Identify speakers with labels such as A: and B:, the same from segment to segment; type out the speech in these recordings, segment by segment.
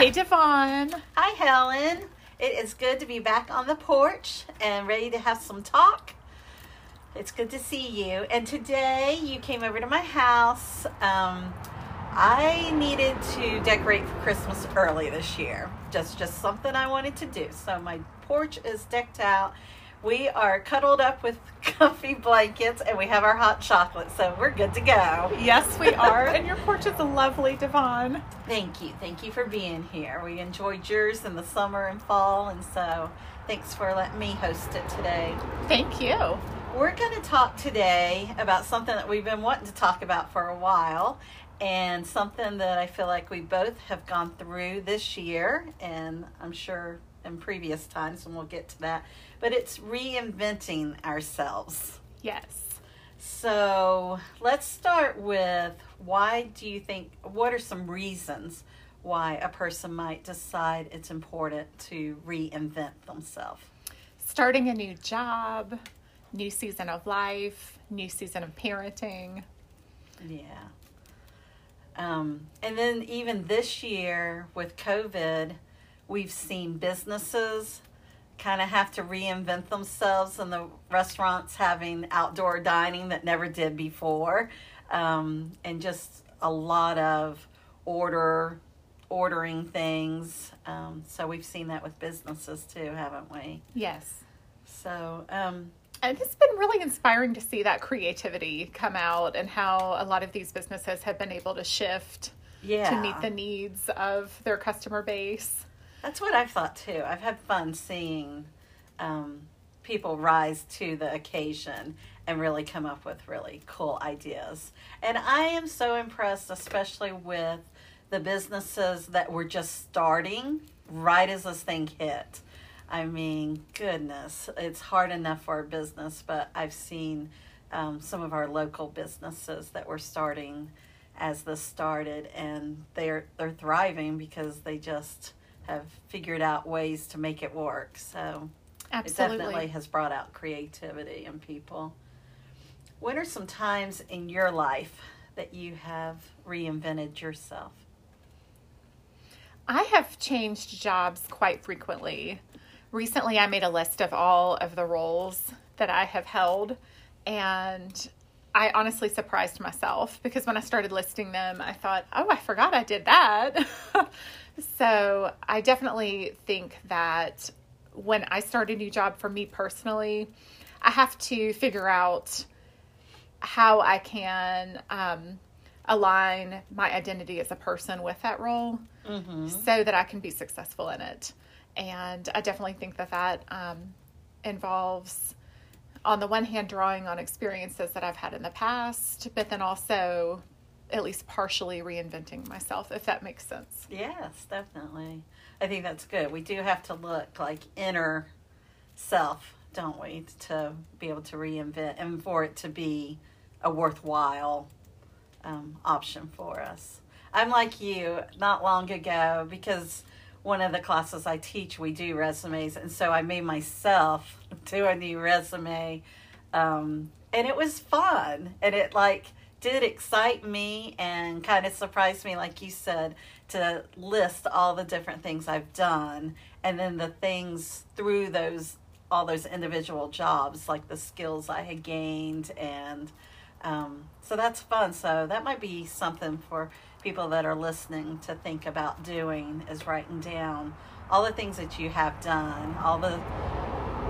A: Hey, Devon.
B: Hi, Helen. It is good to be back on the porch and ready to have some talk. It's good to see you. And today you came over to my house. Um, I needed to decorate for Christmas early this year. Just just something I wanted to do. So my porch is decked out. We are cuddled up with comfy blankets and we have our hot chocolate, so we're good to go.
A: Yes, we are. and your porch is lovely, Devon.
B: Thank you. Thank you for being here. We enjoyed yours in the summer and fall, and so thanks for letting me host it today.
A: Thank you.
B: We're going to talk today about something that we've been wanting to talk about for a while, and something that I feel like we both have gone through this year, and I'm sure in previous times, and we'll get to that. But it's reinventing ourselves.
A: Yes.
B: So let's start with why do you think, what are some reasons why a person might decide it's important to reinvent themselves?
A: Starting a new job, new season of life, new season of parenting.
B: Yeah. Um, and then even this year with COVID, we've seen businesses kind of have to reinvent themselves and the restaurants having outdoor dining that never did before um, and just a lot of order ordering things um, so we've seen that with businesses too haven't we
A: Yes.
B: so um,
A: And it's been really inspiring to see that creativity come out and how a lot of these businesses have been able to shift
B: yeah
A: to meet the needs of their customer base.
B: That's what I've thought too. I've had fun seeing um, people rise to the occasion and really come up with really cool ideas. And I am so impressed, especially with the businesses that were just starting right as this thing hit. I mean, goodness, it's hard enough for a business, but I've seen um, some of our local businesses that were starting as this started, and they're they're thriving because they just have figured out ways to make it work. So it definitely has brought out creativity in people. What are some times in your life that you have reinvented yourself?
A: I have changed jobs quite frequently. Recently, I made a list of all of the roles that I have held, and I honestly surprised myself because when I started listing them, I thought, oh, I forgot I did that. so I definitely think that when I start a new job for me personally, I have to figure out how I can um, align my identity as a person with that role
B: Mm-hmm.
A: so that I can be successful in it. And I definitely think that that um, involves, on the one hand, drawing on experiences that I've had in the past, but then also at least partially reinventing myself, if that makes sense.
B: Yes, definitely. I think that's good. We do have to look like inner self, don't we, to be able to reinvent and for it to be a worthwhile um, option for us. I'm like you, not long ago, because one of the classes I teach, we do resumes, and so I made myself do a new resume, um, and it was fun, and it like did excite me and kind of surprised me, like you said, to list all the different things I've done, and then the things through those all those individual jobs, like the skills I had gained, and um, so that's fun. So that might be something for people that are listening to think about doing is writing down all the things that you have done, all the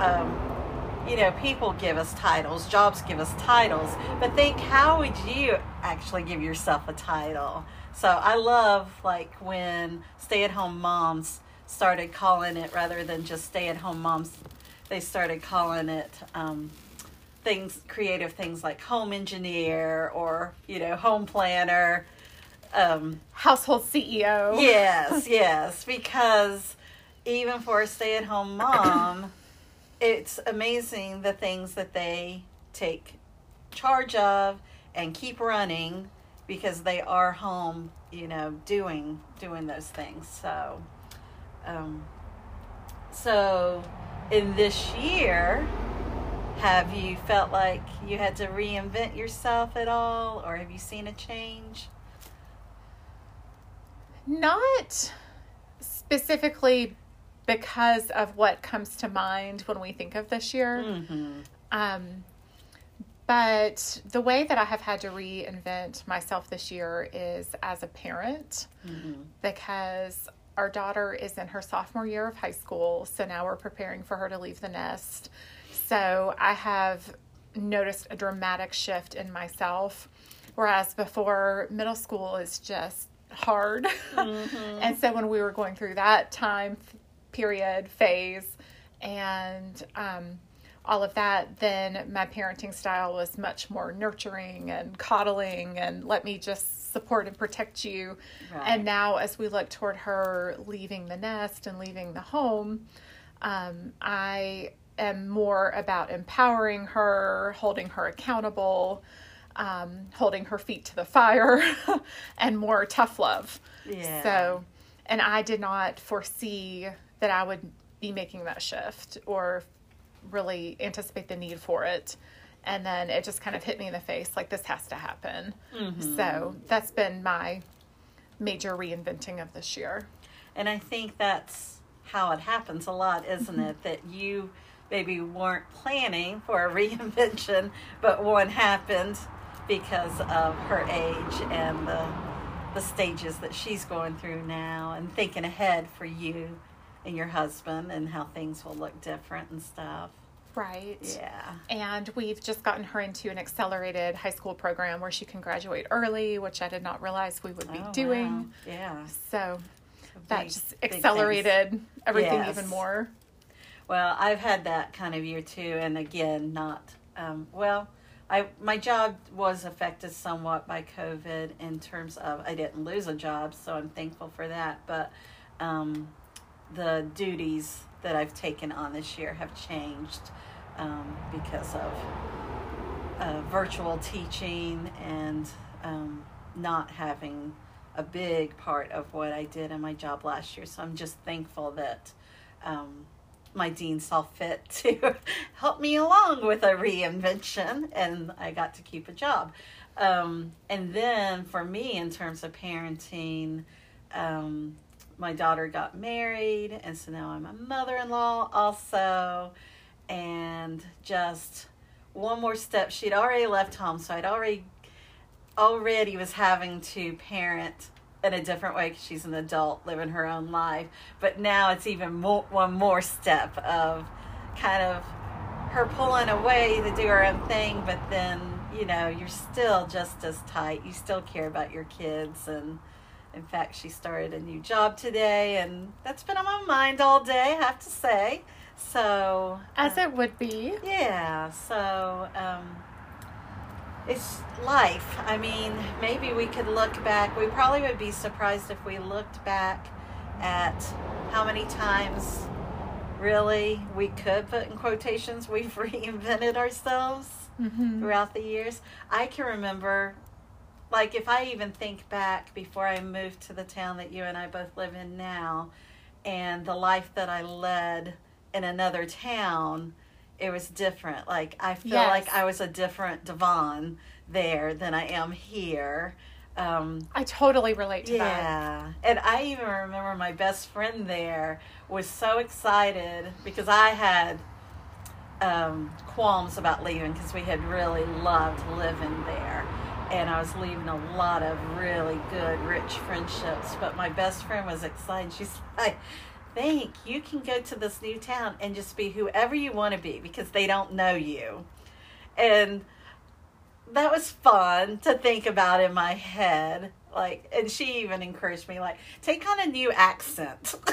B: um, you know, people give us titles, jobs give us titles, but think how would you actually give yourself a title? So I love like when stay at home moms started calling it rather than just stay at home moms, they started calling it um, things, creative things like home engineer or, you know, home planner. Um,
A: Household CEO.
B: Yes, yes, because even for a stay at home mom, it's amazing the things that they take charge of and keep running because they are home, you know, doing doing those things. So um so in this year have you felt like you had to reinvent yourself at all or have you seen a change?
A: Not specifically because of what comes to mind when we think of this year.
B: Mm-hmm.
A: Um, but the way that I have had to reinvent myself this year is as a parent
B: Mm-hmm.
A: because our daughter is in her sophomore year of high school. So now we're preparing for her to leave the nest. So I have noticed a dramatic shift in myself. Whereas before, middle school is just hard. and so when we were going through that time period, phase, and um, all of that, then my parenting style was much more nurturing and coddling and let me just support and protect you.
B: Right.
A: And now, as we look toward her leaving the nest and leaving the home, um, I am more about empowering her, holding her accountable, um, holding her feet to the fire, and more tough love.
B: Yeah.
A: So, and I did not foresee that I would be making that shift or really anticipate the need for it. And then it just kind of hit me in the face like this has to happen. Mm-hmm. So that's been my major reinventing of this year.
B: And I think that's how it happens a lot, isn't mm-hmm. it? That you maybe weren't planning for a reinvention, but one happened because of her age and the the stages that she's going through now and thinking ahead for you and your husband and how things will look different and stuff.
A: Right.
B: Yeah.
A: And we've just gotten her into an accelerated high school program where she can graduate early, which I did not realize we would be
B: Oh,
A: doing.
B: wow. Yeah.
A: So
B: So
A: that just
B: big things.
A: accelerated everything
B: Yes.
A: even more.
B: Well, I've had that kind of year too, and again, not um, well. I my job was affected somewhat by COVID in terms of I didn't lose a job, so I'm thankful for that. But um, the duties that I've taken on this year have changed um, because of uh, virtual teaching and um, not having a big part of what I did in my job last year. So I'm just thankful that um, my dean saw fit to help me along with a reinvention, and I got to keep a job. Um, and then for me, in terms of parenting, um, my daughter got married, and so now I'm a mother in law also. And just one more step. She'd already left home, so I'd already already was having to parent in a different way because she's an adult living her own life. But now it's even more, one more step of kind of her pulling away to do her own thing, but then you know you're still just as tight. You still care about your kids, and in fact, she started a new job today, and that's been on my mind all day. I have to say. So
A: As
B: uh,
A: it would be.
B: yeah, so um, it's life. I mean, maybe we could look back. We probably would be surprised if we looked back at how many times really we could put in quotations we've reinvented ourselves
A: Mm-hmm.
B: throughout the years. I can remember, like, if I even think back before I moved to the town that you and I both live in now, and the life that I led in another town, it was different. Like, I feel
A: Yes.
B: like I was a different Devon there than I am here. Um,
A: I totally relate to that.
B: yeah. And I even remember my best friend there was so excited because I had um, qualms about leaving because we had really loved living there. And I was leaving a lot of really good, rich friendships. But my best friend was excited. She's like, think you can go to this new town and just be whoever you want to be because they don't know you. And that was fun to think about in my head. Like, and she even encouraged me, like, take on a new accent,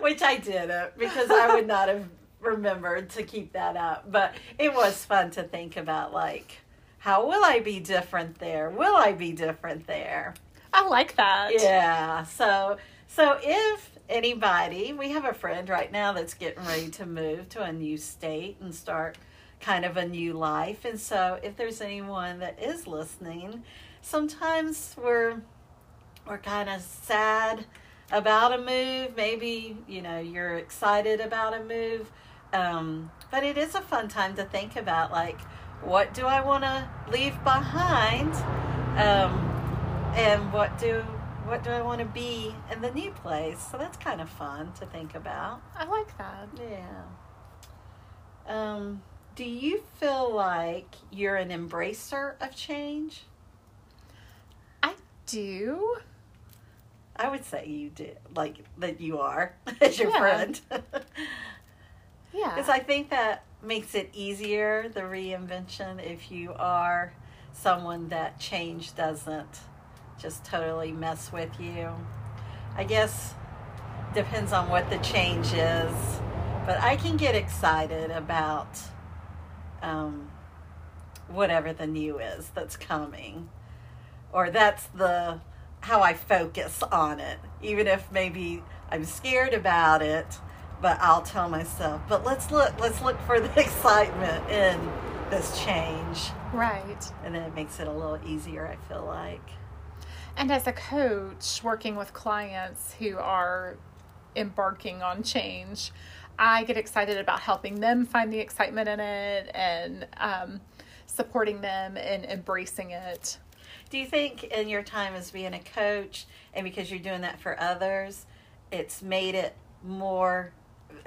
B: which I didn't because I would not have remembered to keep that up. But it was fun to think about, like, how will I be different there? Will I be different there?
A: I like that.
B: Yeah. So so if anybody, we have a friend right now that's getting ready to move to a new state and start kind of a new life. And so if there's anyone that is listening, sometimes we're we're kind of sad about a move. Maybe, you know, you're excited about a move. Um, but it is a fun time to think about like what do I want to leave behind? Um, and what do what do I want to be in the new place? So that's kind of fun to think about.
A: I like that.
B: Yeah. Um, do you feel like you're an embracer of change?
A: I do.
B: I would say you do, like that you are as your
A: Yeah.
B: friend.
A: Yeah.
B: Because I think that makes it easier, the reinvention, if you are someone that change doesn't just totally mess with you. I guess depends on what the change is, but I can get excited about um, whatever the new is that's coming, or that's the how I focus on it, even if maybe I'm scared about it but I'll tell myself, but let's look, let's look for the excitement in this change.
A: right.
B: And then it makes it a little easier, I feel like.
A: And as a coach working with clients who are embarking on change, I get excited about helping them find the excitement in it and um, supporting them and embracing it.
B: Do you think in your time as being a coach and because you're doing that for others, it's made it more,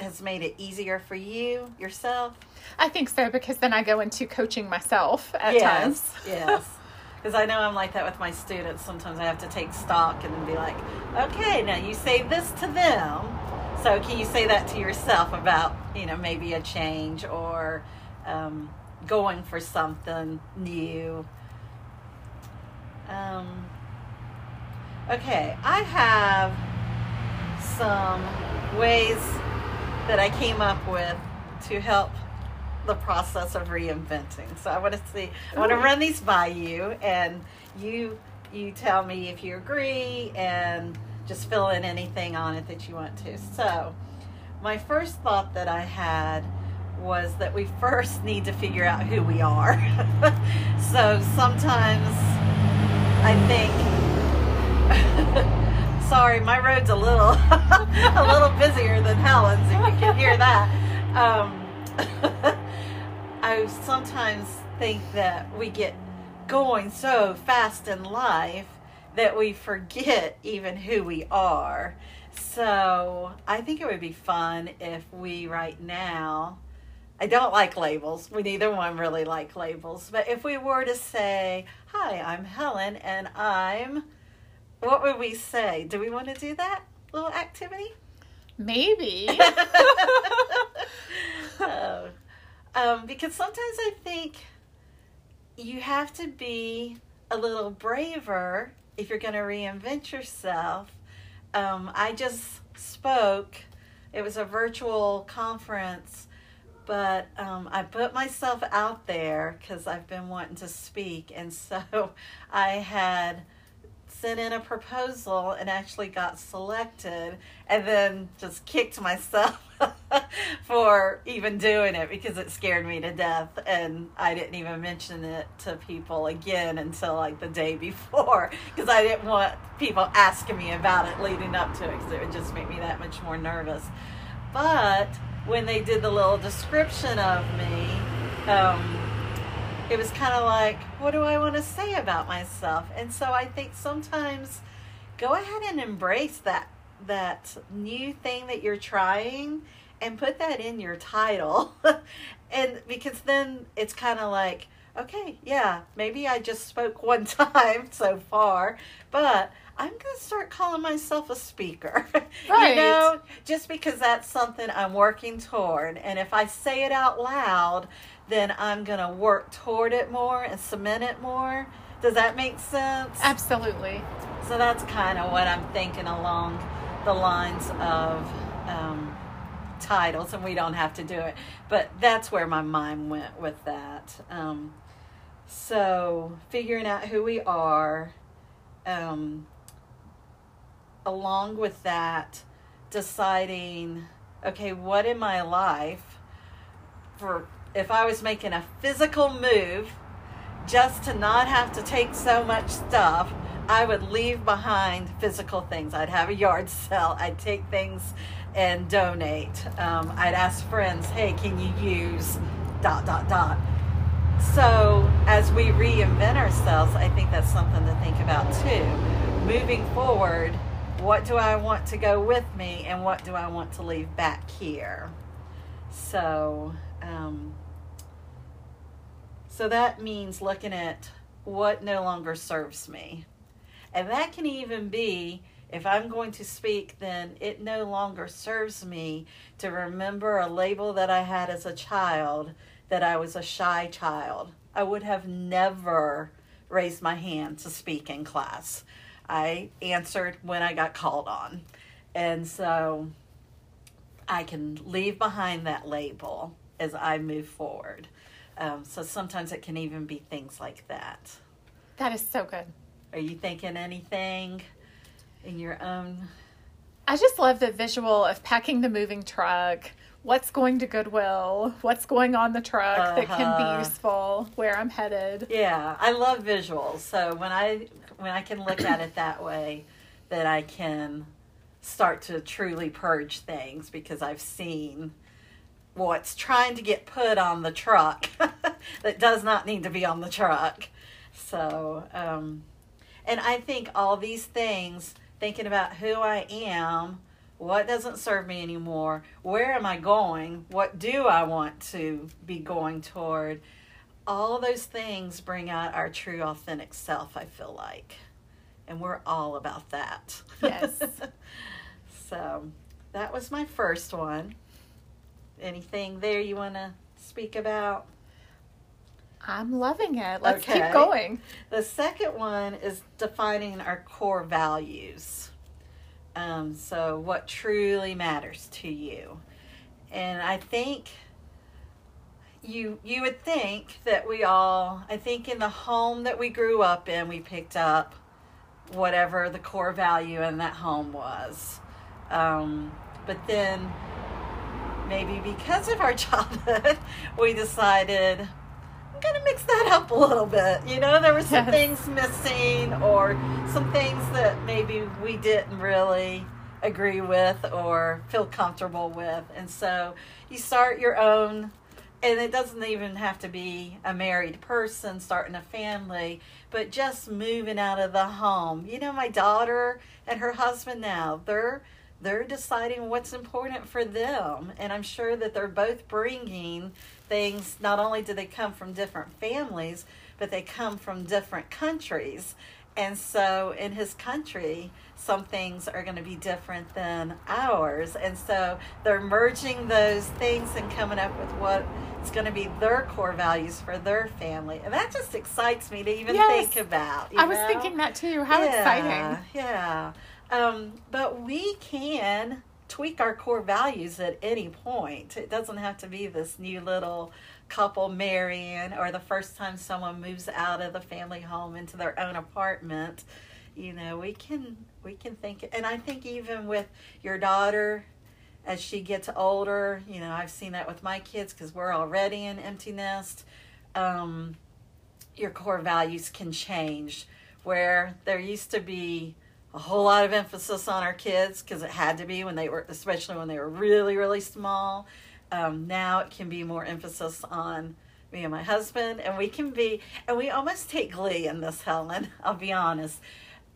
B: has made it easier for you yourself?
A: I think so because then I go into coaching myself at times.
B: yes,
A: times.
B: yes. Because I know I'm like that with my students. Sometimes I have to take stock and be like, okay, now you say this to them. So can you say that to yourself about, you know, maybe a change or um, going for something new? Um, okay, I have some ways that I came up with to help the process of reinventing. So I want to see, I want to
A: oh.
B: run these by you, and you you tell me if you agree, and just fill in anything on it that you want to. So my first thought that I had was that we first need to figure out who we are. so sometimes I think. Sorry, my road's a little a little busier than Helen's. If you can hear that, um, I sometimes think that we get going so fast in life that we forget even who we are. So I think it would be fun if we right now. I don't like labels. We neither one really like labels. But if we were to say, "Hi, I'm Helen, and I'm," what would we say? Do we want to do that little activity?
A: Maybe.
B: Oh. um, because sometimes I think you have to be a little braver if you're going to reinvent yourself. Um, I just spoke, it was a virtual conference, but um, I put myself out there because I've been wanting to speak. And so I had sent in a proposal and actually got selected and then just kicked myself for even doing it because it scared me to death and I didn't even mention it to people again until like the day before because I didn't want people asking me about it leading up to it because it would just make me that much more nervous. But when they did the little description of me um, it was kind of like, what do I want to say about myself? And so I think sometimes go ahead and embrace that that new thing that you're trying and put that in your title. and because then it's kind of like, okay, yeah, maybe I just spoke one time so far, but I'm going to start calling myself a speaker.
A: Right.
B: you know, just because that's something I'm working toward. And if I say it out loud, then I'm going to work toward it more and cement it more. Does that make sense?
A: Absolutely.
B: So that's kind of what I'm thinking along the lines of um, titles, and we don't have to do it, but that's where my mind went with that. Um, so figuring out who we are, um, along with that, deciding, okay, what in my life, for if I was making a physical move, just to not have to take so much stuff, I would leave behind physical things. I'd have a yard sale. I'd take things and donate. Um, I'd ask friends, hey, can you use dot, dot, dot. So as we reinvent ourselves, I think that's something to think about too. moving forward, what do I want to go with me and what do I want to leave back here? So, um, so that means looking at what no longer serves me. And that can even be if I'm going to speak, then it no longer serves me to remember a label that I had as a child that I was a shy child. I would have never raised my hand to speak in class. I answered when I got called on. And so I can leave behind that label as I move forward. Um, so sometimes it can even be things like that.
A: That is so good.
B: Are you thinking anything in your own?
A: I just love the visual of packing the moving truck. What's going to Goodwill? What's going on the truck uh-huh. that can be uh-huh. useful? Where I'm headed?
B: Yeah, I love visuals. So when I when I can look at it that way, that I can start to truly purge things because I've seen what's trying to get put on the truck that does not need to be on the truck. So, um, and I think all these things, thinking about who I am, what doesn't serve me anymore, where am I going, what do I want to be going toward, all those things bring out our true, authentic self, I feel like. And we're all about that.
A: Yes.
B: so that was my first one. Anything there you want to speak about?
A: I'm loving it. Let's okay. keep going.
B: The second one is defining our core values. Um, so, what truly matters to you. And I think you you would think that we all I think in the home that we grew up in we picked up whatever the core value in that home was. Um, but then maybe because of our childhood, we decided I'm going to mix that up a little bit. You know, there were some yes. things missing or some things that maybe we didn't really agree with or feel comfortable with. And so you start your own, and it doesn't even have to be a married person starting a family, but just moving out of the home. You know, my daughter and her husband now, they're they're deciding what's important for them. And i'm sure that they're both bringing things. Not only do they come from different families but they come from different countries. And so in his country some things are going to be different than ours. And so they're merging those things and coming up with what's going to be their core values for their family. And that just excites me to even yes. think about
A: i was thinking that too. How
B: yeah,
A: exciting.
B: yeah um, but we can tweak our core values at any point. It doesn't have to be this new little couple marrying or the first time someone moves out of the family home into their own apartment. You know, we can we can think and I think even with your daughter as she gets older, you know, I've seen that with my kids because we're already in empty nest. Um, your core values can change where there used to be a whole lot of emphasis on our kids because it had to be when they were, especially when they were really, really small. Um, now it can be more emphasis on me and my husband, and we can be, and we almost take glee in this, Helen. I'll be honest.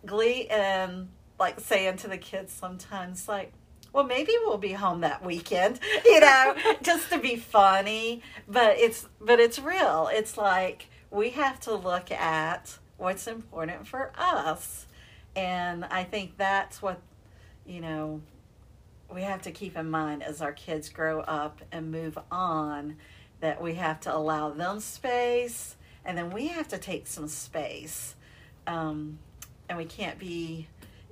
B: Glee and like saying to the kids sometimes, like, well, maybe we'll be home that weekend, you know, just to be funny. But it's, but it's real. It's like we have to look at what's important for us and I think that's what, you know, we have to keep in mind as our kids grow up and move on that we have to allow them space and then we have to take some space. Um, and we can't be,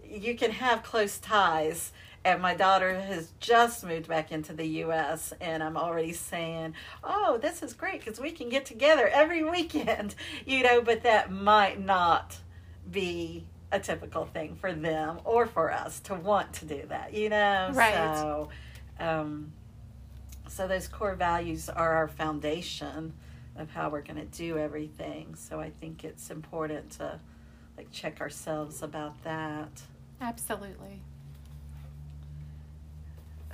B: you can have close ties. And my daughter has just moved back into the U.S., and I'm already saying, Oh, this is great because we can get together every weekend, you know, but that might not be a typical thing for them or for us to want to do that, you know?
A: Right.
B: So, um, so those core values are our foundation of how we're going to do everything. So I think it's important to like check ourselves about that.
A: Absolutely.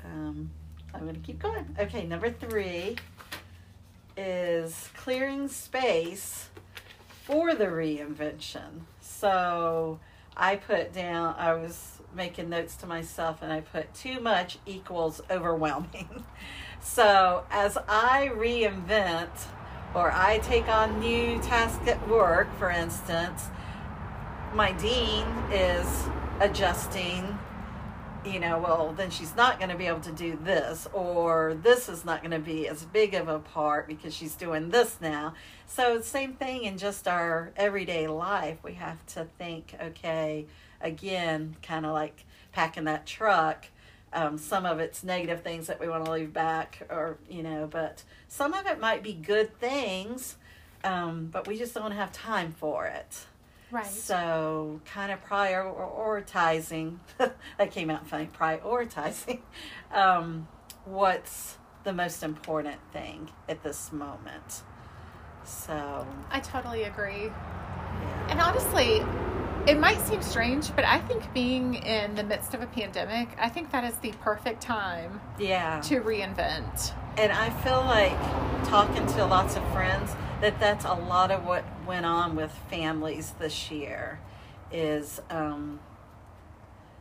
B: Um, I'm going to keep going. Okay, number three is clearing space for the reinvention. So I put down, I was making notes to myself and I put too much equals overwhelming. so as I reinvent or I take on new tasks at work, for instance, my dean is adjusting you know, well, then she's not going to be able to do this, or this is not going to be as big of a part because she's doing this now. So, same thing in just our everyday life. We have to think, okay, again, kind of like packing that truck. Um, some of it's negative things that we want to leave back, or, you know, but some of it might be good things, um, but we just don't have time for it.
A: Right.
B: So, kind of prioritizing, that came out funny, prioritizing um, what's the most important thing at this moment. So,
A: I totally agree.
B: yeah.
A: And honestly, it might seem strange, but I think being in the midst of a pandemic, I think that is the perfect time
B: Yeah.
A: to reinvent.
B: And I feel like talking to lots of friends that that's a lot of what went on with families this year is um,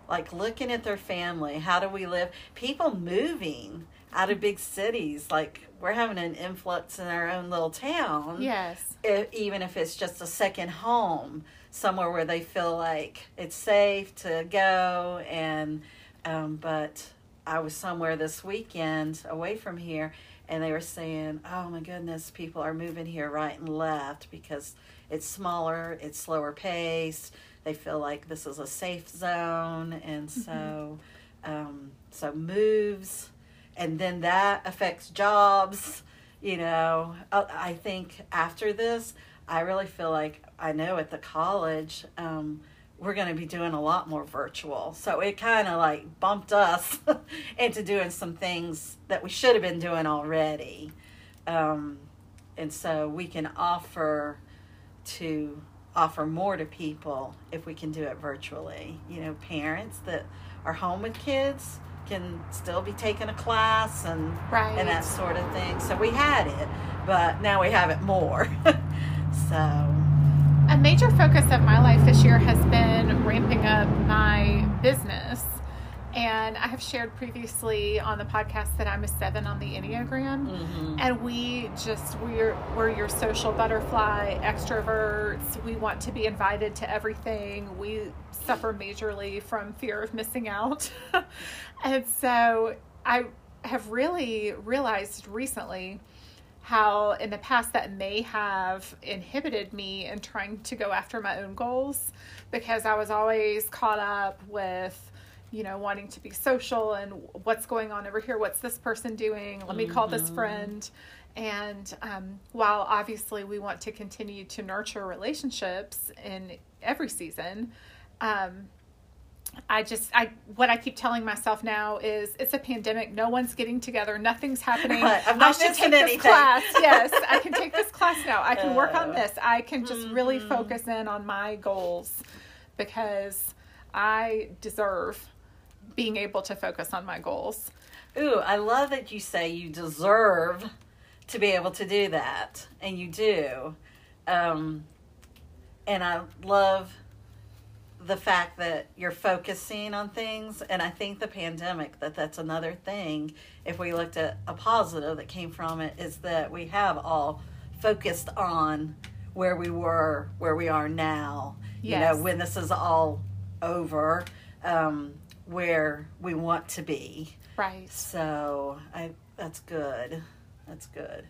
B: like looking at their family. How do we live? People moving out of big cities. Like we're having an influx in our own little town.
A: Yes.
B: i even if it's just a second home somewhere where they feel like it's safe to go and um, but i was somewhere this weekend away from here and they were saying oh my goodness people are moving here right and left because it's smaller it's slower paced they feel like this is a safe zone. And so um, so moves and then that affects jobs you know. Uh, i think after this i really feel like i know at the college um, we're going to be doing a lot more virtual so it kind of like bumped us into doing some things that we should have been doing already um, and so we can offer to offer more to people if we can do it virtually you know parents that are home with kids can still be taking a class and
A: Right.
B: and that sort of thing. So we had it, but now we have it more. so
A: major focus of my life this year has been ramping up my business. And I have shared previously on the podcast that I'm a seven on the Enneagram.
B: mhm.
A: And we just, we're, we're your social butterfly extroverts. We want to be invited to everything. We suffer majorly from fear of missing out. and so I have really realized recently how in the past that may have inhibited me in trying to go after my own goals because I was always caught up with you know wanting to be social and what's going on over here what's this person doing let me call this
B: Mhm.
A: friend and um, while obviously we want to continue to nurture relationships in every season um, I just I what I keep telling myself now is it's a pandemic. No one's getting together. Nothing's happening.
B: Right, I'm
A: I should take
B: anything.
A: this class. Yes, I can take this class now. I can work on
B: Uh,
A: this. I can just really
B: mhm.
A: focus in on my goals because I deserve being able to focus on my goals.
B: Ooh, I love that you say you deserve to be able to do that, and you do. Um, and I love the fact that you're focusing on things, and I think the pandemic that that's another thing. If we looked at a positive that came from it, is that we have all focused on where we were, where we are now. You know, when this is all over, um, where we want to be.
A: Right.
B: So I that's good. That's good.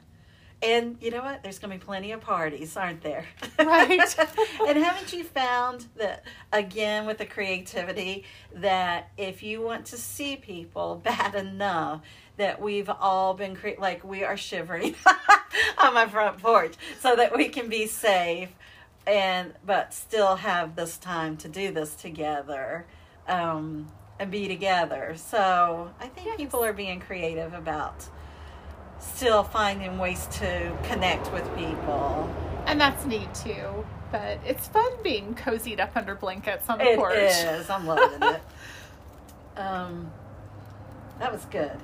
B: And you know what? There's going to be plenty of parties, aren't there?
A: Right.
B: and haven't you found that again with the creativity that if you want to see people bad enough that we've all been cre- like we are shivering on my front porch so that we can be safe and but still have this time to do this together um, and be together. So I think
A: Yes.
B: people are being creative about still finding ways to connect with people.
A: And that's neat too. But it's fun being cozied up under blankets on the
B: It
A: porch.
B: is. I'm loving it. Um, that was good.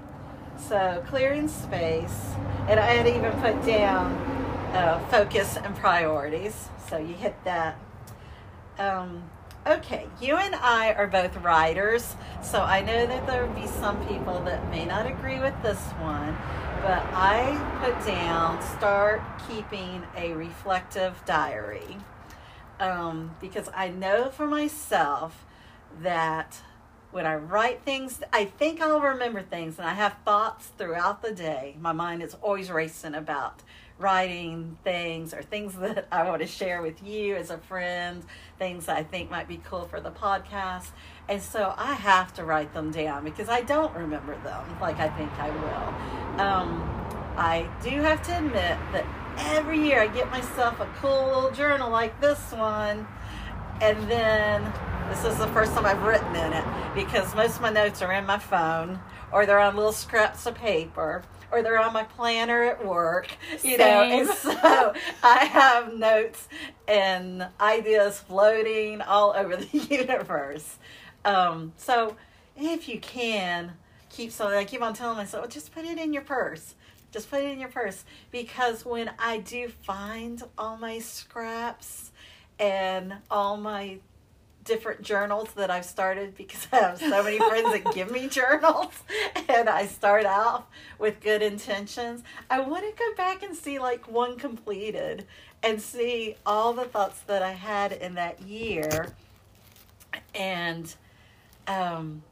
B: So clearing space, and I had even put down uh, focus and priorities. So you hit that. Um, Okay, you and I are both writers, so I know that there will be some people that may not agree with this one, but I put down start keeping a reflective diary um, because I know for myself that when I write things, I think I'll remember things and I have thoughts throughout the day. My mind is always racing about writing things or things that I want to share with you as a friend, things I think might be cool for the podcast. And so I have to write them down because I don't remember them like I think I will. Um, I do have to admit that every year I get myself a cool little journal like this one. And then this is the first time I've written in it because most of my notes are in my phone or they're on little scraps of paper or they're on my planner at work, you know. And so I have notes and ideas floating all over the universe. Um, so if you can keep something, I keep on telling myself, just put it in your purse. Just put it in your purse because when I do find all my scraps and all my different journals that I've started because I have so many friends that give me journals and I start off with good intentions. I want to go back and see like one completed and see all the thoughts that I had in that year. And um,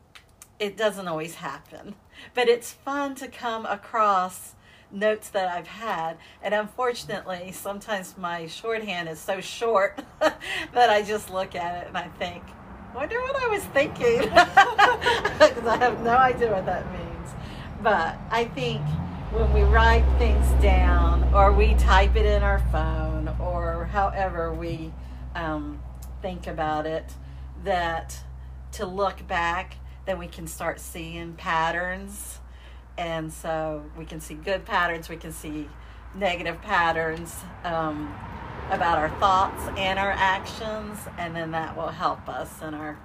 B: it doesn't always happen, but it's fun to come across notes that I've had. And unfortunately, sometimes my shorthand is so short that I just look at it and I think, wonder what I was thinking. Because I have no idea what that means. But I think when we write things down or we type it in our phone or however we um, think about it, that to look back, then we can start seeing patterns and so we can see good patterns, we can see negative patterns um, about our thoughts and our actions, and then that will help us in our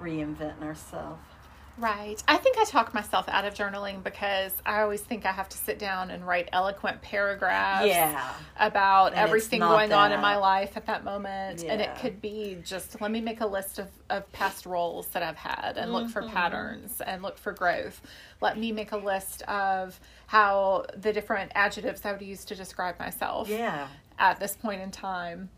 B: reinventing ourselves.
A: Right. I think I talk myself out of journaling because I always think I have to sit down and write eloquent paragraphs
B: yeah.
A: about and everything going on in my life at that moment.
B: Yeah.
A: And it could be just let me make a list of, of past roles that I've had and mm-hmm. look for mm-hmm. patterns and look for growth. Let me make a list of how the different adjectives I would use to describe myself
B: yeah.
A: at this point in time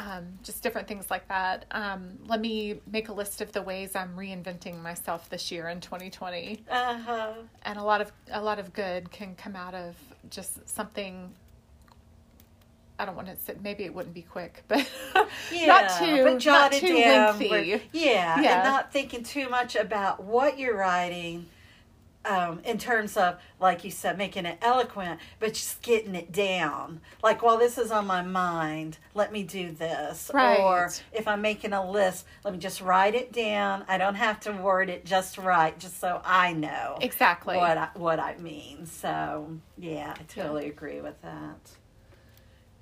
A: um, just different things like that. Um, let me make a list of the ways I'm reinventing myself this year in 2020.
B: Uh-huh.
A: And a lot of a lot of good can come out of just something. I don't want to say maybe it wouldn't be quick, but
B: yeah,
A: not too
B: but
A: not too lengthy.
B: Yeah, yeah, and not thinking too much about what you're writing um, in terms of, like you said, making it eloquent, but just getting it down. Like, while this is on my mind, let me do this.
A: Right.
B: Or if I'm making a list, let me just write it down. I don't have to word it just right, just so I know
A: exactly
B: what I, what I mean. So, yeah, I totally yeah. agree with that.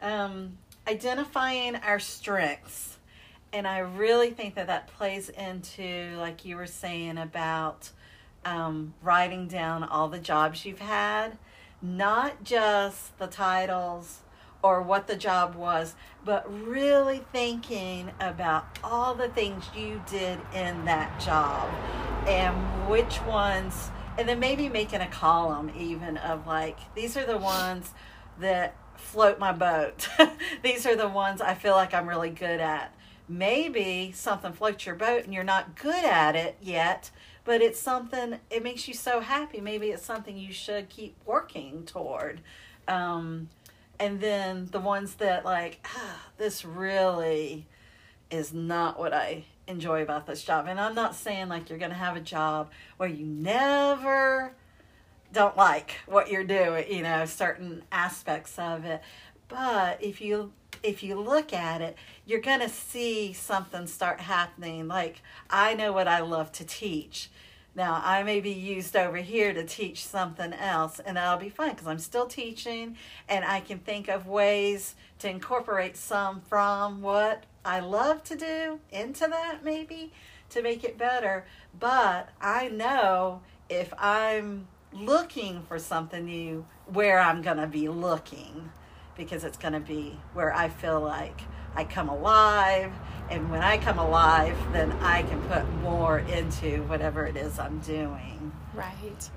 B: Um, identifying our strengths. And I really think that that plays into, like you were saying, about um, writing down all the jobs you've had, not just the titles or what the job was, but really thinking about all the things you did in that job and which ones, and then maybe making a column even of like, these are the ones that float my boat. these are the ones I feel like I'm really good at. Maybe something floats your boat and you're not good at it yet, but it's something it makes you so happy. Maybe it's something you should keep working toward. Um, and then the ones that like ah, this really is not what i enjoy about this job. And i'm not saying like you're to have a job where you never don't like what you're doing you know certain aspects of it but if you if you look at it, you're going to see something start happening. Like, I know what I love to teach. Now, I may be used over here to teach something else, and that'll be fine because I'm still teaching and I can think of ways to incorporate some from what I love to do into that, maybe to make it better. But I know if I'm looking for something new, where I'm going to be looking because it's going to be where I feel like I come alive. And when I come alive, then I can put more into whatever it is I'm doing.
A: Right.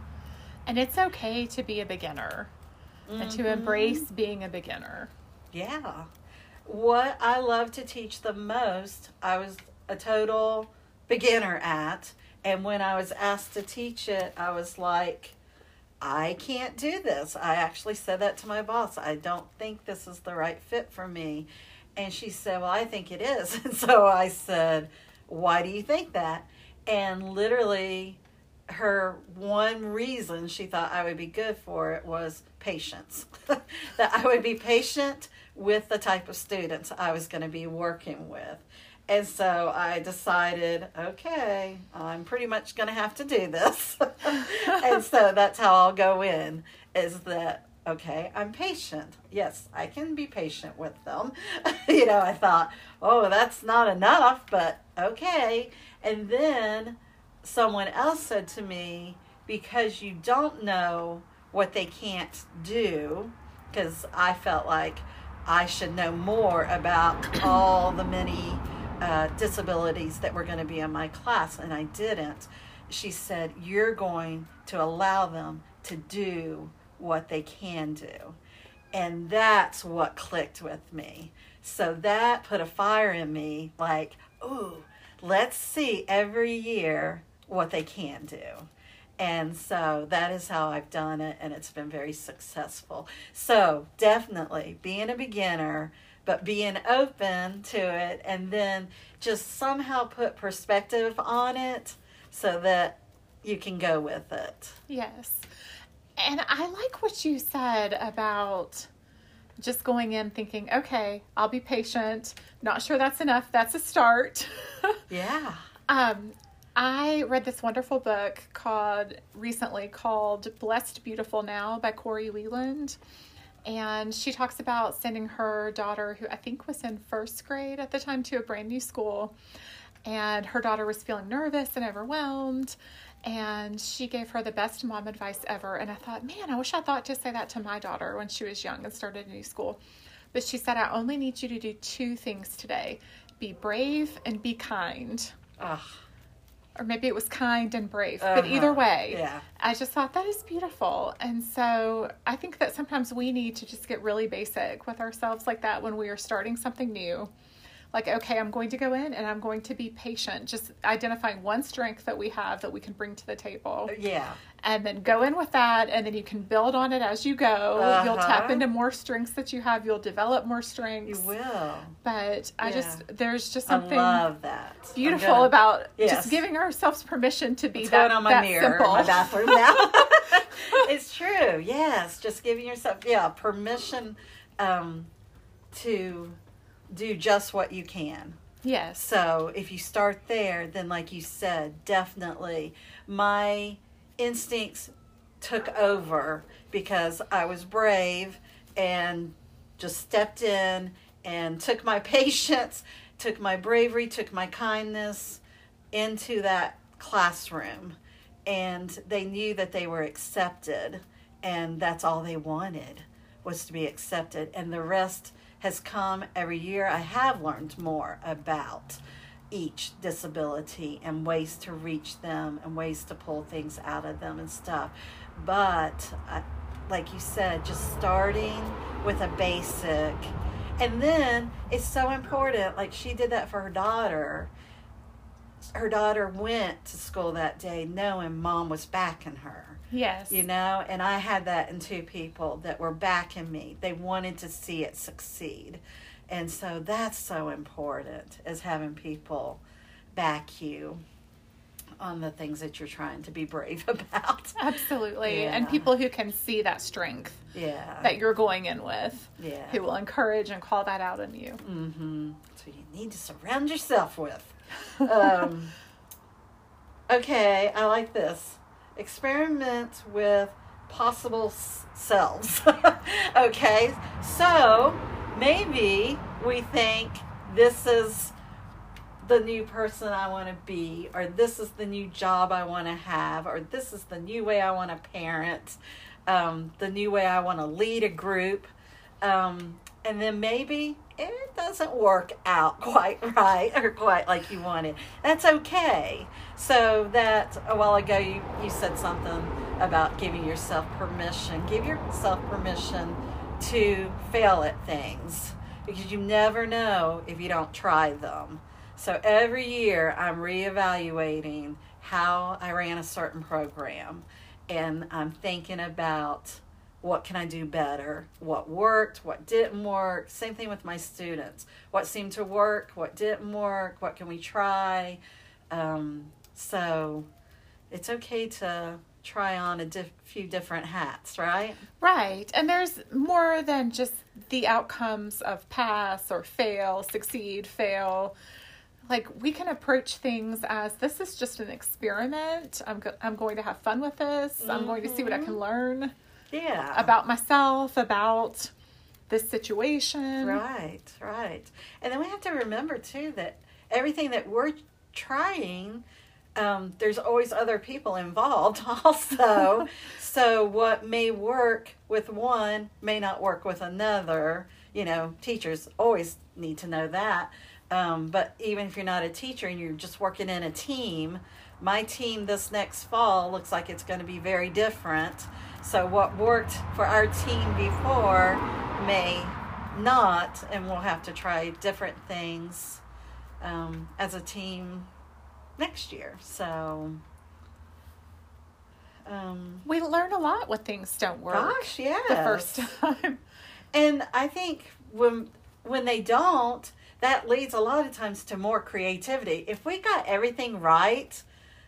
A: And it's okay to be a beginner and to mm-hmm. embrace being a beginner.
B: Yeah. What I love to teach the most, I was a total beginner at. And when I was asked to teach it, I was like, I can't do this. I actually said that to my boss. I don't think this is the right fit for me. And she said, Well, I think it is. And so I said, Why do you think that? And literally, her one reason she thought I would be good for it was patience. that I would be patient with the type of students I was going to be working with. And so I decided, okay, I'm pretty much going to have to do this. and so that's how I'll go in is that, okay, I'm patient. Yes, I can be patient with them. you know, I thought, oh, that's not enough, but okay. And then someone else said to me, because you don't know what they can't do, because I felt like I should know more about all the many uh, disabilities that were going to be in my class, and I didn't. She said, You're going to allow them to do what they can do. And that's what clicked with me. So that put a fire in me like, ooh, let's see every year what they can do. And so that is how I've done it, and it's been very successful. So, definitely being a beginner, but being open to it, and then just somehow put perspective on it so that you can go with it.
A: Yes. And I like what you said about just going in thinking, okay, I'll be patient. Not sure that's enough. That's a start.
B: Yeah.
A: um, I read this wonderful book called recently called Blessed Beautiful Now by Corey Leland. And she talks about sending her daughter, who I think was in first grade at the time, to a brand new school. And her daughter was feeling nervous and overwhelmed. And she gave her the best mom advice ever. And I thought, man, I wish I thought to say that to my daughter when she was young and started a new school. But she said, I only need you to do two things today be brave and be kind
B: Ugh.
A: Or maybe it was kind and brave. But either
B: Uh-huh.
A: way,
B: Yeah.
A: I just thought that is beautiful. And so I think that sometimes we need to just get really basic with ourselves like that when we are starting something new. Like, okay, I'm going to go in and I'm going to be patient, just identifying one strength that we have that we can bring to the table.
B: Yeah.
A: And then go in with that, and then you can build on it as you go. You'll tap
B: Uh-huh.
A: into more strengths that you have, you'll develop more strengths.
B: You will.
A: But I
B: Yeah.
A: just, there's just
B: I
A: something
B: love that.
A: Beautiful
B: gonna-
A: about
B: Yes.
A: just giving ourselves permission to be
B: It's
A: that,
B: on my
A: that
B: mirror
A: simple.
B: in my bathroom now. it's true. Yes, just giving yourself yeah permission um, to do just what you can.
A: Yes.
B: So if you start there, then like you said, definitely my instincts took over because I was brave and just stepped in and took my patience, took my bravery, took my kindness into that classroom. And they knew that they were accepted, and that's all they wanted was to be accepted. And the rest has come every year. I have learned more about each disability and ways to reach them and ways to pull things out of them and stuff. But I, like you said, just starting with a basic. And then it's so important, like she did that for her daughter. Her daughter went to school that day knowing mom was backing her
A: Yes.
B: you know and i had that in two people that were backing me. They wanted to see it succeed. And so that's so important is having people back you on the things that you're trying to be brave about.
A: Absolutely. And people who can see that strength
B: yeah.
A: that you're going in with,
B: yeah.
A: who will encourage and call that out in you.
B: mm-hmm. So you need to surround yourself with. Um, okay i like this experiment with possible s- selves okay? So maybe we think this is the new person i want to be or this is the new job i want to have or this is the new way i want to parent um, the new way i want to lead a group Um, and then maybe it doesn't work out quite right or quite like you wanted. That's okay. So that a while ago you, you said something about giving yourself permission. Give yourself permission to fail at things because you never know if you don't try them. So every year I'm reevaluating how I ran a certain program and I'm thinking about what can I do better? What worked? What didn't work? Same thing with my students. What seemed to work? What didn't work? What can we try? Um, so it's okay to try on a diff- few different hats, right?
A: Right. And there's more than just the outcomes of pass or fail, succeed, fail. Like we can approach things as this is just an experiment. I'm go- I'm going to have fun with this. I'm going to see what I can learn
B: Yeah.
A: about myself, about this situation.
B: Right, right. And then we have to remember too that everything that we're trying, um, there's always other people involved also. so what may work with one may not work with another. You know, teachers always need to know that. Um, but even if you're not a teacher and you're just working in a team, my team this next fall looks like it's going to be very different. So what worked for our team before may not, and we'll have to try different things um, as a team next year. So, um,
A: We learn a lot when things don't work
B: gosh, yeah,
A: the first time.
B: and I think when when they don't, that leads a lot of times to more creativity. If we got everything right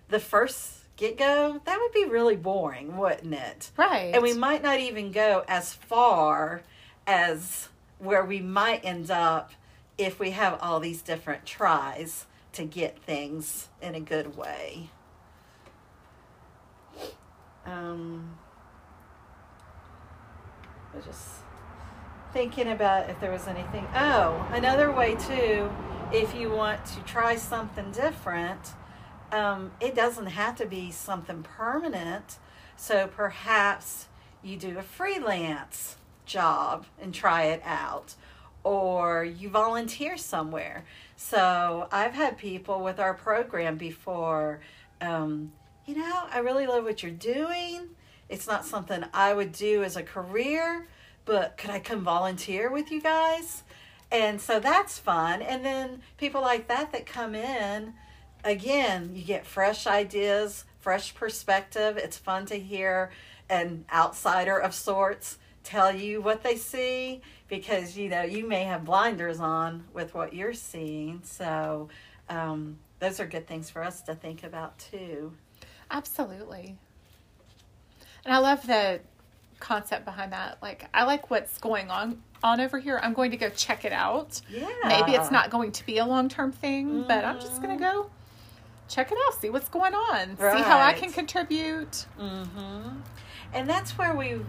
B: the first get go, that would be really boring, wouldn't it?
A: Right.
B: And we might not even go as far as where we might end up if we have all these different tries to get things in a good way. Um, I was just thinking about if there was anything. Oh, another way too, if you want to try something different, um, it doesn't have to be something permanent. So perhaps you do a freelance job and try it out, or you volunteer somewhere. So I've had people with our program before, um, you know, I really love what you're doing. It's not something I would do as a career, but could I come volunteer with you guys? And so that's fun. And then people like that that come in, again, you get fresh ideas, fresh perspective. It's fun to hear an outsider of sorts tell you what they see because you know you may have blinders on with what you're seeing. So um, those are good things for us to think about too.
A: Absolutely. And I love the concept behind that. Like, I like what's going on on over here. I'm going to go check it out.
B: Yeah.
A: Maybe it's not going to be a long term thing, but I'm just going to
B: Mm-hmm.
A: go check it out, see what's going on, see how I can contribute.
B: Mm-hmm. And that's where we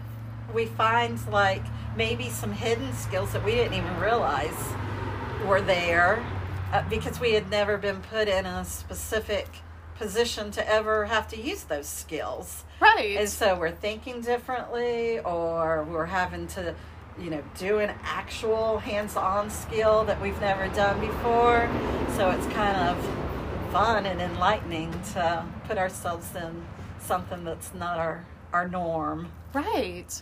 B: we find like maybe some hidden skills that we didn't even realize were there uh, because we had never been put in a specific position to ever have to use those skills.
A: Right.
B: And so we're thinking differently or we're having to you know do an actual hands-on skill that we've never done before. So it's kind of fun and enlightening to put ourselves in something that's not our our norm.
A: right.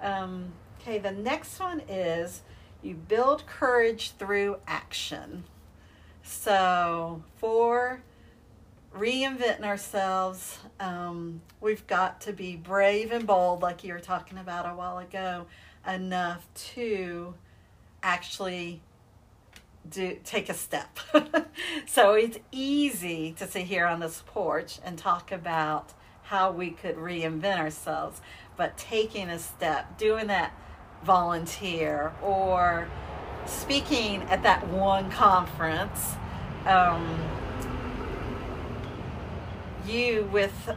B: Um, okay, the next one is you build courage through action. So for reinventing ourselves, um, we've got to be brave and bold, like you were talking about a while ago, enough to actually do take a step. so it's easy to sit here on this porch and talk about how we could reinvent ourselves, but taking a step, doing that volunteer or speaking at that one conference, um, you with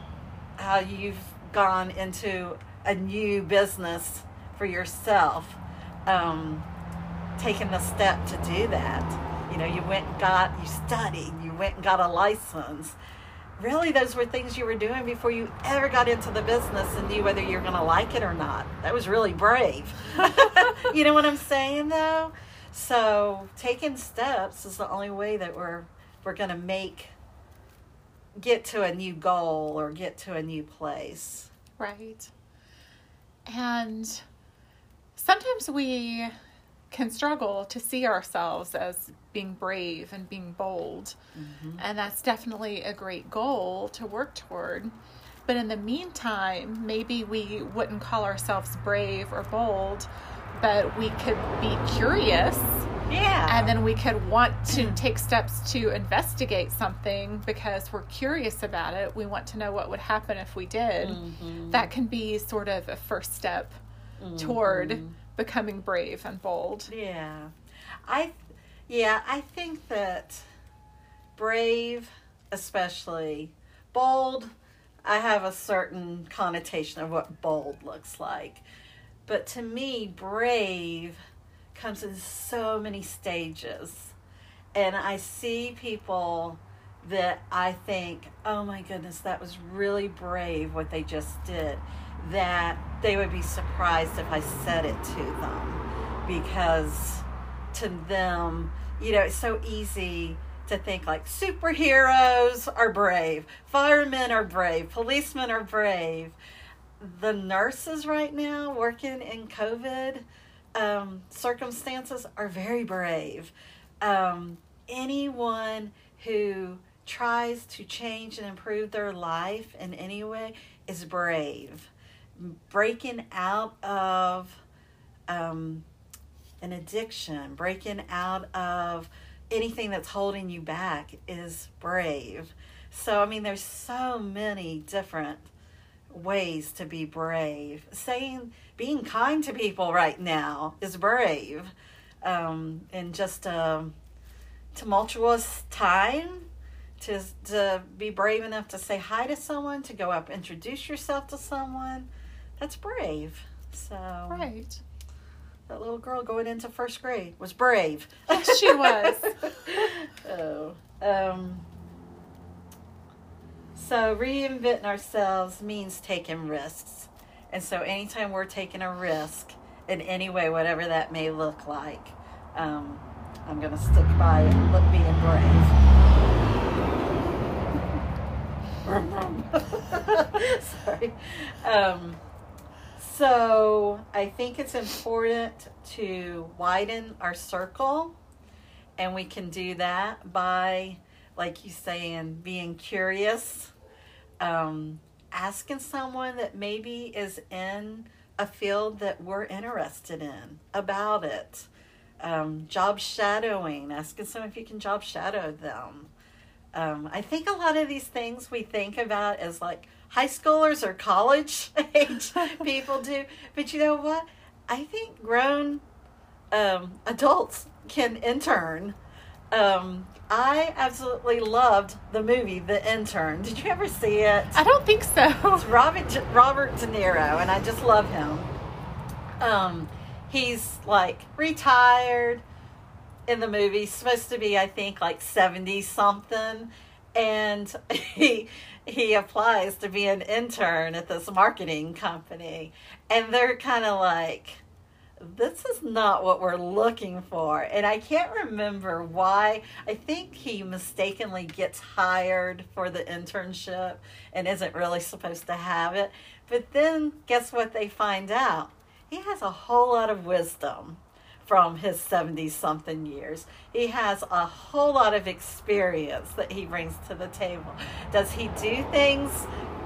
B: how you've gone into a new business for yourself. Um, taking the step to do that. You know, you went and got, you studied, you went and got a license. Really, those were things you were doing before you ever got into the business and knew whether you're going to like it or not. That was really brave. you know what I'm saying though? So taking steps is the only way that we're we're gonna make get to a new goal or get to a new place.
A: Right. And sometimes we can struggle to see ourselves as being brave and being bold. Mm-hmm. And that's definitely a great goal to work toward. But in the meantime, maybe we wouldn't call ourselves brave or bold, but we could be curious.
B: Yeah.
A: And then we could want to take steps to investigate something because we're curious about it. We want to know what would happen if we did. Mm-hmm. That can be sort of a first step mm-hmm. toward becoming brave and bold.
B: Yeah. I yeah, I think that brave especially bold I have a certain connotation of what bold looks like. But to me, brave comes in so many stages. And I see people that I think, oh my goodness, that was really brave what they just did that they would be surprised if I said it to them because to them, you know, it's so easy to think like superheroes are brave, firemen are brave, policemen are brave. The nurses right now working in COVID um, circumstances are very brave. Um, anyone who tries to change and improve their life in any way is brave breaking out of um, an addiction, breaking out of anything that's holding you back is brave. So, I mean, there's so many different ways to be brave. Saying, being kind to people right now is brave. Um, in just a tumultuous time, to, to be brave enough to say hi to someone, to go up, introduce yourself to someone, that's brave. So
A: right.
B: That little girl going into first grade was brave.
A: Yes, she was.
B: oh. Um, so reinventing ourselves means taking risks. And so anytime we're taking a risk in any way, whatever that may look like, um, I'm going to stick by look being brave. Sorry. Um, so I think it's important to widen our circle, and we can do that by, like you saying, being curious, um, asking someone that maybe is in a field that we're interested in about it. Um, job shadowing, asking someone if you can job shadow them. Um, I think a lot of these things we think about as like, high schoolers or college age people do. But you know what? I think grown um, adults can intern. Um, I absolutely loved the movie The Intern. Did you ever see it?
A: I don't think so.
B: It's Robert Robert De Niro, and I just love him. Um, he's like retired in the movie. Supposed to be, I think, like seventy something, and he he applies to be an intern at this marketing company. And they're kind of like this is not what we're looking for. And i can't remember why. I think he mistakenly gets hired for the internship and isn't really supposed to have it. But then guess what they find out? He has a whole lot of wisdom from his 70 something years. He has a whole lot of experience that he brings to the table. Does he do things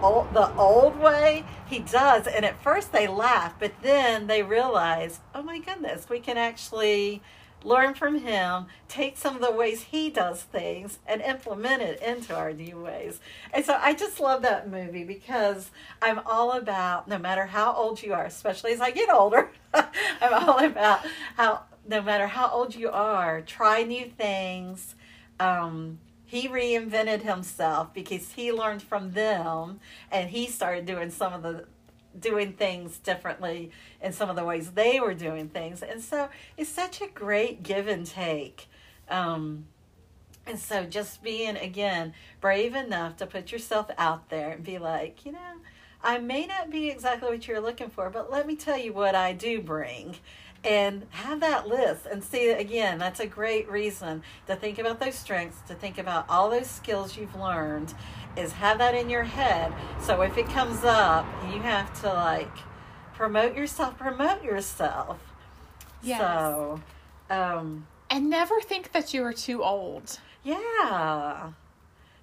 B: old, the old way? He does. And at first they laugh, but then they realize, oh my goodness, we can actually learn from him, take some of the ways he does things, and implement it into our new ways. And so I just love that movie because I'm all about no matter how old you are, especially as I get older, I'm all about how no matter how old you are, try new things. Um, he reinvented himself because he learned from them and he started doing some of the doing things differently in some of the ways they were doing things. And so it's such a great give and take. Um, and so just being, again, brave enough to put yourself out there and be like, you know, I may not be exactly what you're looking for, but let me tell you what I do bring. And have that list and see again, that's a great reason to think about those strengths, to think about all those skills you've learned, is have that in your head. So if it comes up, you have to like promote yourself, promote yourself.
A: Yes.
B: So, um,
A: And never think that you are too old.
B: yeah.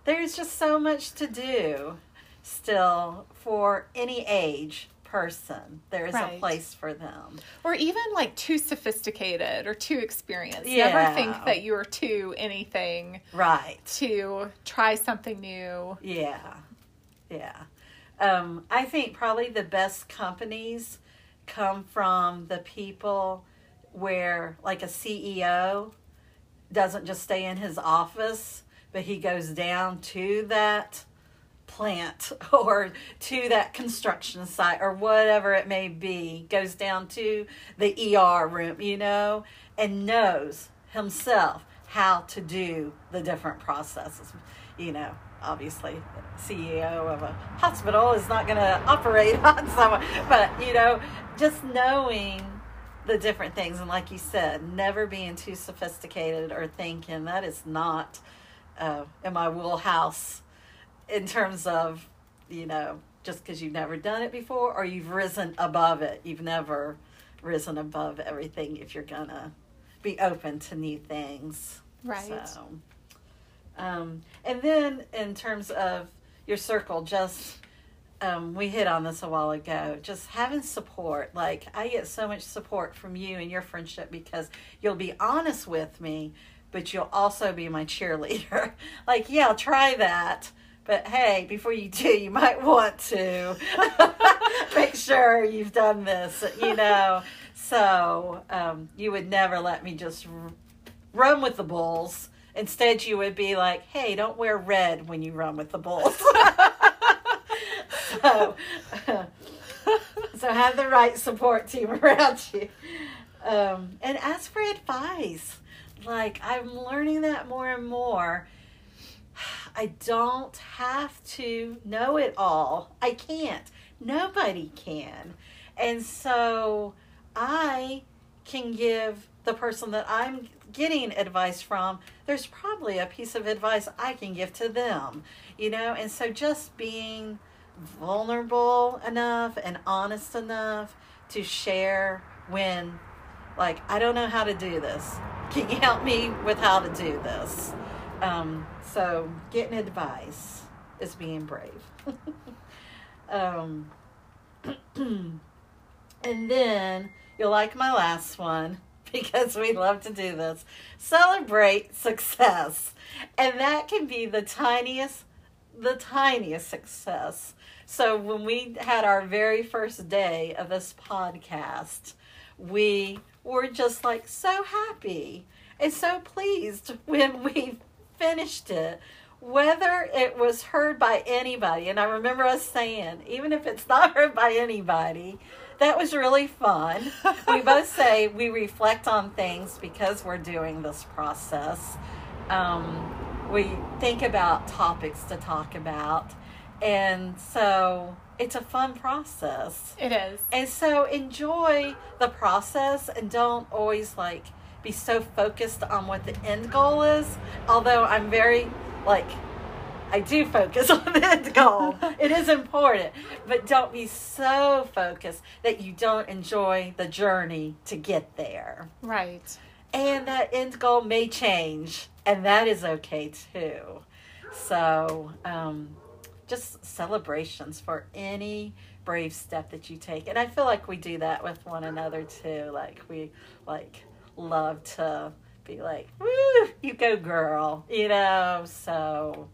B: There's just so much to do still for any age person. There's a place for them.
A: Or even like too sophisticated or too experienced.
B: Yeah.
A: Never think that you are too anything
B: Right.
A: to try something new.
B: Yeah. Yeah. Um, I think probably the best companies come from the people where, like, a CEO doesn't just stay in his office, but he goes down to that plant or to that construction site or whatever it may be, goes down to the ER room, you know, and knows himself how to do the different processes. You know, obviously, CEO of a hospital is not going to operate on someone, but, you know, just knowing the different things and like you said never being too sophisticated or thinking that is not uh, in my wheelhouse in terms of you know just because you've never done it before or you've risen above it. You've never risen above everything if you're gonna be open to new things.
A: Right.
B: so um, and then in terms of your circle just um, we hit on this a while ago just having support. Like i get so much support from you and your friendship because you'll be honest with me but you'll also be my cheerleader. Like yeah try that but hey before you do you might want to make sure you've done this you know. So um, you would never let me just r- run with the bulls. Instead you would be like hey don't wear red when you run with the bulls. So, so have the right support team around you. Um, and ask for advice. Like i'm learning that more and more i don't have to know it all. I can't. Nobody can. And so i can give the person that i'm getting advice from there's probably a piece of advice i can give to them you know? And so just being vulnerable enough and honest enough to share when like i don't know how to do this. Can you help me with how to do this um, so getting advice is being brave. Um, and then you'll like my last one because we love to do this celebrate success. And that can be the tiniest the tiniest success. So when we had our very first day of this podcast we were just like so happy and so pleased when we finished it whether it was heard by anybody and i remember us saying even if it's not heard by anybody that was really fun. We both say we reflect on things because we're doing this process. Um, we think about topics to talk about and so it's a fun process.
A: It is.
B: and so enjoy the process and don't always like be so focused on what the end goal is. Although I'm very like I do focus on the end goal. it is important, but don't be so focused that you don't enjoy the journey to get there.
A: Right.
B: And that end goal may change, and that is okay too. So, um, just celebrations for any brave step that you take. And I feel like we do that with one another too. Like, we like love to be like, woo, you go, girl, you know? So,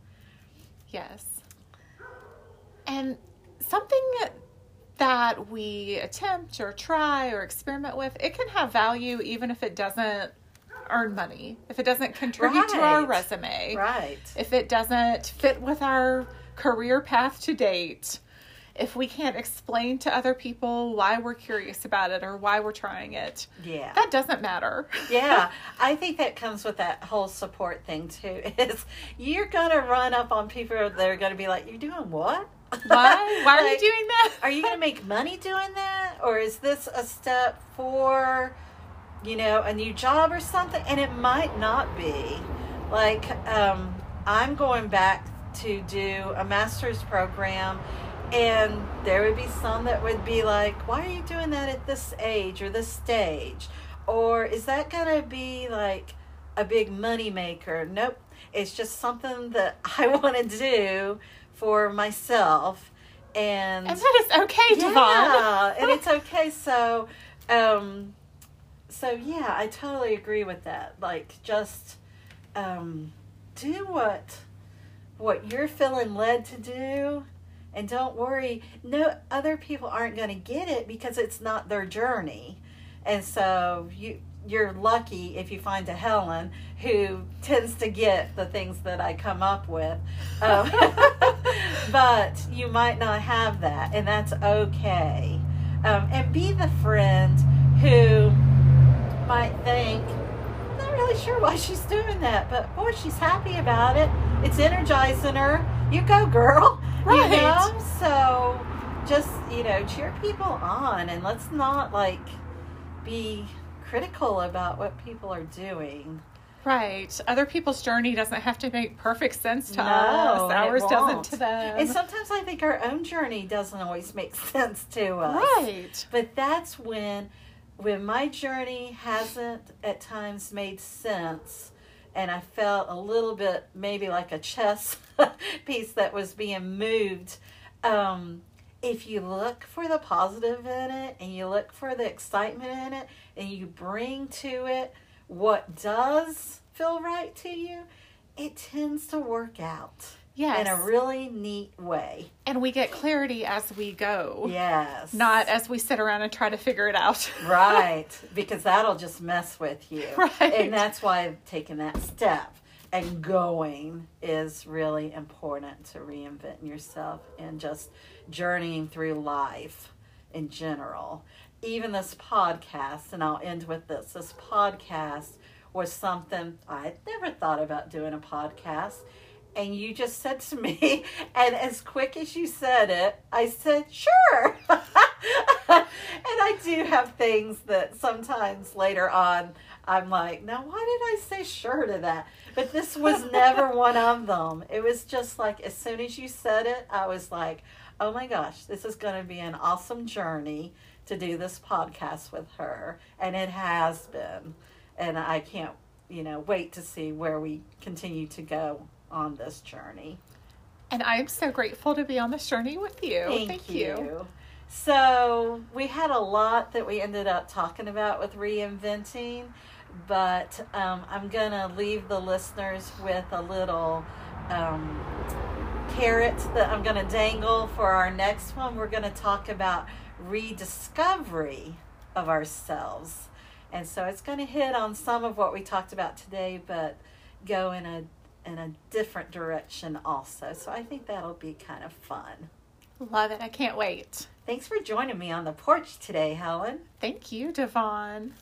A: Yes. And something that we attempt or try or experiment with, it can have value even if it doesn't earn money, if it doesn't contribute to our resume,
B: right.
A: if it doesn't fit with our career path to date, if we can't explain to other people why we're curious about it or why we're trying it,
B: Yeah.
A: that doesn't matter.
B: yeah, I think that comes with that whole support thing too. Is you're gonna run up on people that are gonna be like, "You're doing what?"
A: Why? Why are
B: Like,
A: you doing that?
B: Are you going to make money doing that? Or is this a step for, you know, a new job or something? And it might not be. Like, um, I'm going back to do a master's program, and there would be some that would be like, why are you doing that at this age or this stage? Or is that going to be like a big money maker? Nope. It's just something that I want to do for myself. And,
A: And that is okay, Devon.
B: yeah, and it's okay. So, um, so yeah, I totally agree with that. Like, just um, do what what you're feeling led to do, and don't worry. No, other people aren't going to get it because it's not their journey, and so you. You're lucky if you find a Helen who tends to get the things that I come up with. Um, but you might not have that, and that's okay. Um, and be the friend who might think, I'm not really sure why she's doing that, but boy, she's happy about it. It's energizing her. You go, girl.
A: Right.
B: You know? So just, you know, cheer people on and let's not like be critical about what people are doing.
A: Right. Other people's journey doesn't have to make perfect sense to
B: No,
A: us. Ours doesn't to them.
B: And sometimes I think our own journey doesn't always make sense to us.
A: right.
B: But that's when when my journey hasn't at times made sense and I felt a little bit maybe like a chess piece that was being moved. Um, if you look for the positive in it and you look for the excitement in it and you bring to it what does feel right to you, it tends to work out
A: Yes.
B: in a really neat way.
A: and we get clarity as we go.
B: Yes.
A: Not as we sit around and try to figure it out.
B: right because that'll just mess with you
A: Right.
B: and that's why taking that step and going is really important to reinventing yourself and just journeying through life in general even this podcast and i'll end with this this podcast was something i'd never thought about doing a podcast and you just said to me, and as quick as you said it, I said, sure. and I do have things that sometimes later on I'm like, now why did I say sure to that? But this was never one of them. It was just like, as soon as you said it, I was like, oh my gosh, this is going to be an awesome journey to do this podcast with her. And it has been. And I can't, you know, wait to see where we continue to go on this journey.
A: And I'm so grateful to be on this journey with you.
B: Thank, you. So we had a lot that we ended up talking about with reinventing, but um, I'm gonna leave the listeners with a little um, carrot that I'm gonna dangle for our next one. We're gonna talk about rediscovery of ourselves, and so it's gonna hit on some of what we talked about today, but go in a in a different direction also. So I think that'll be kind of fun.
A: Love it. I can't wait.
B: Thanks for joining me on the porch today, Helen.
A: Thank you, Devon.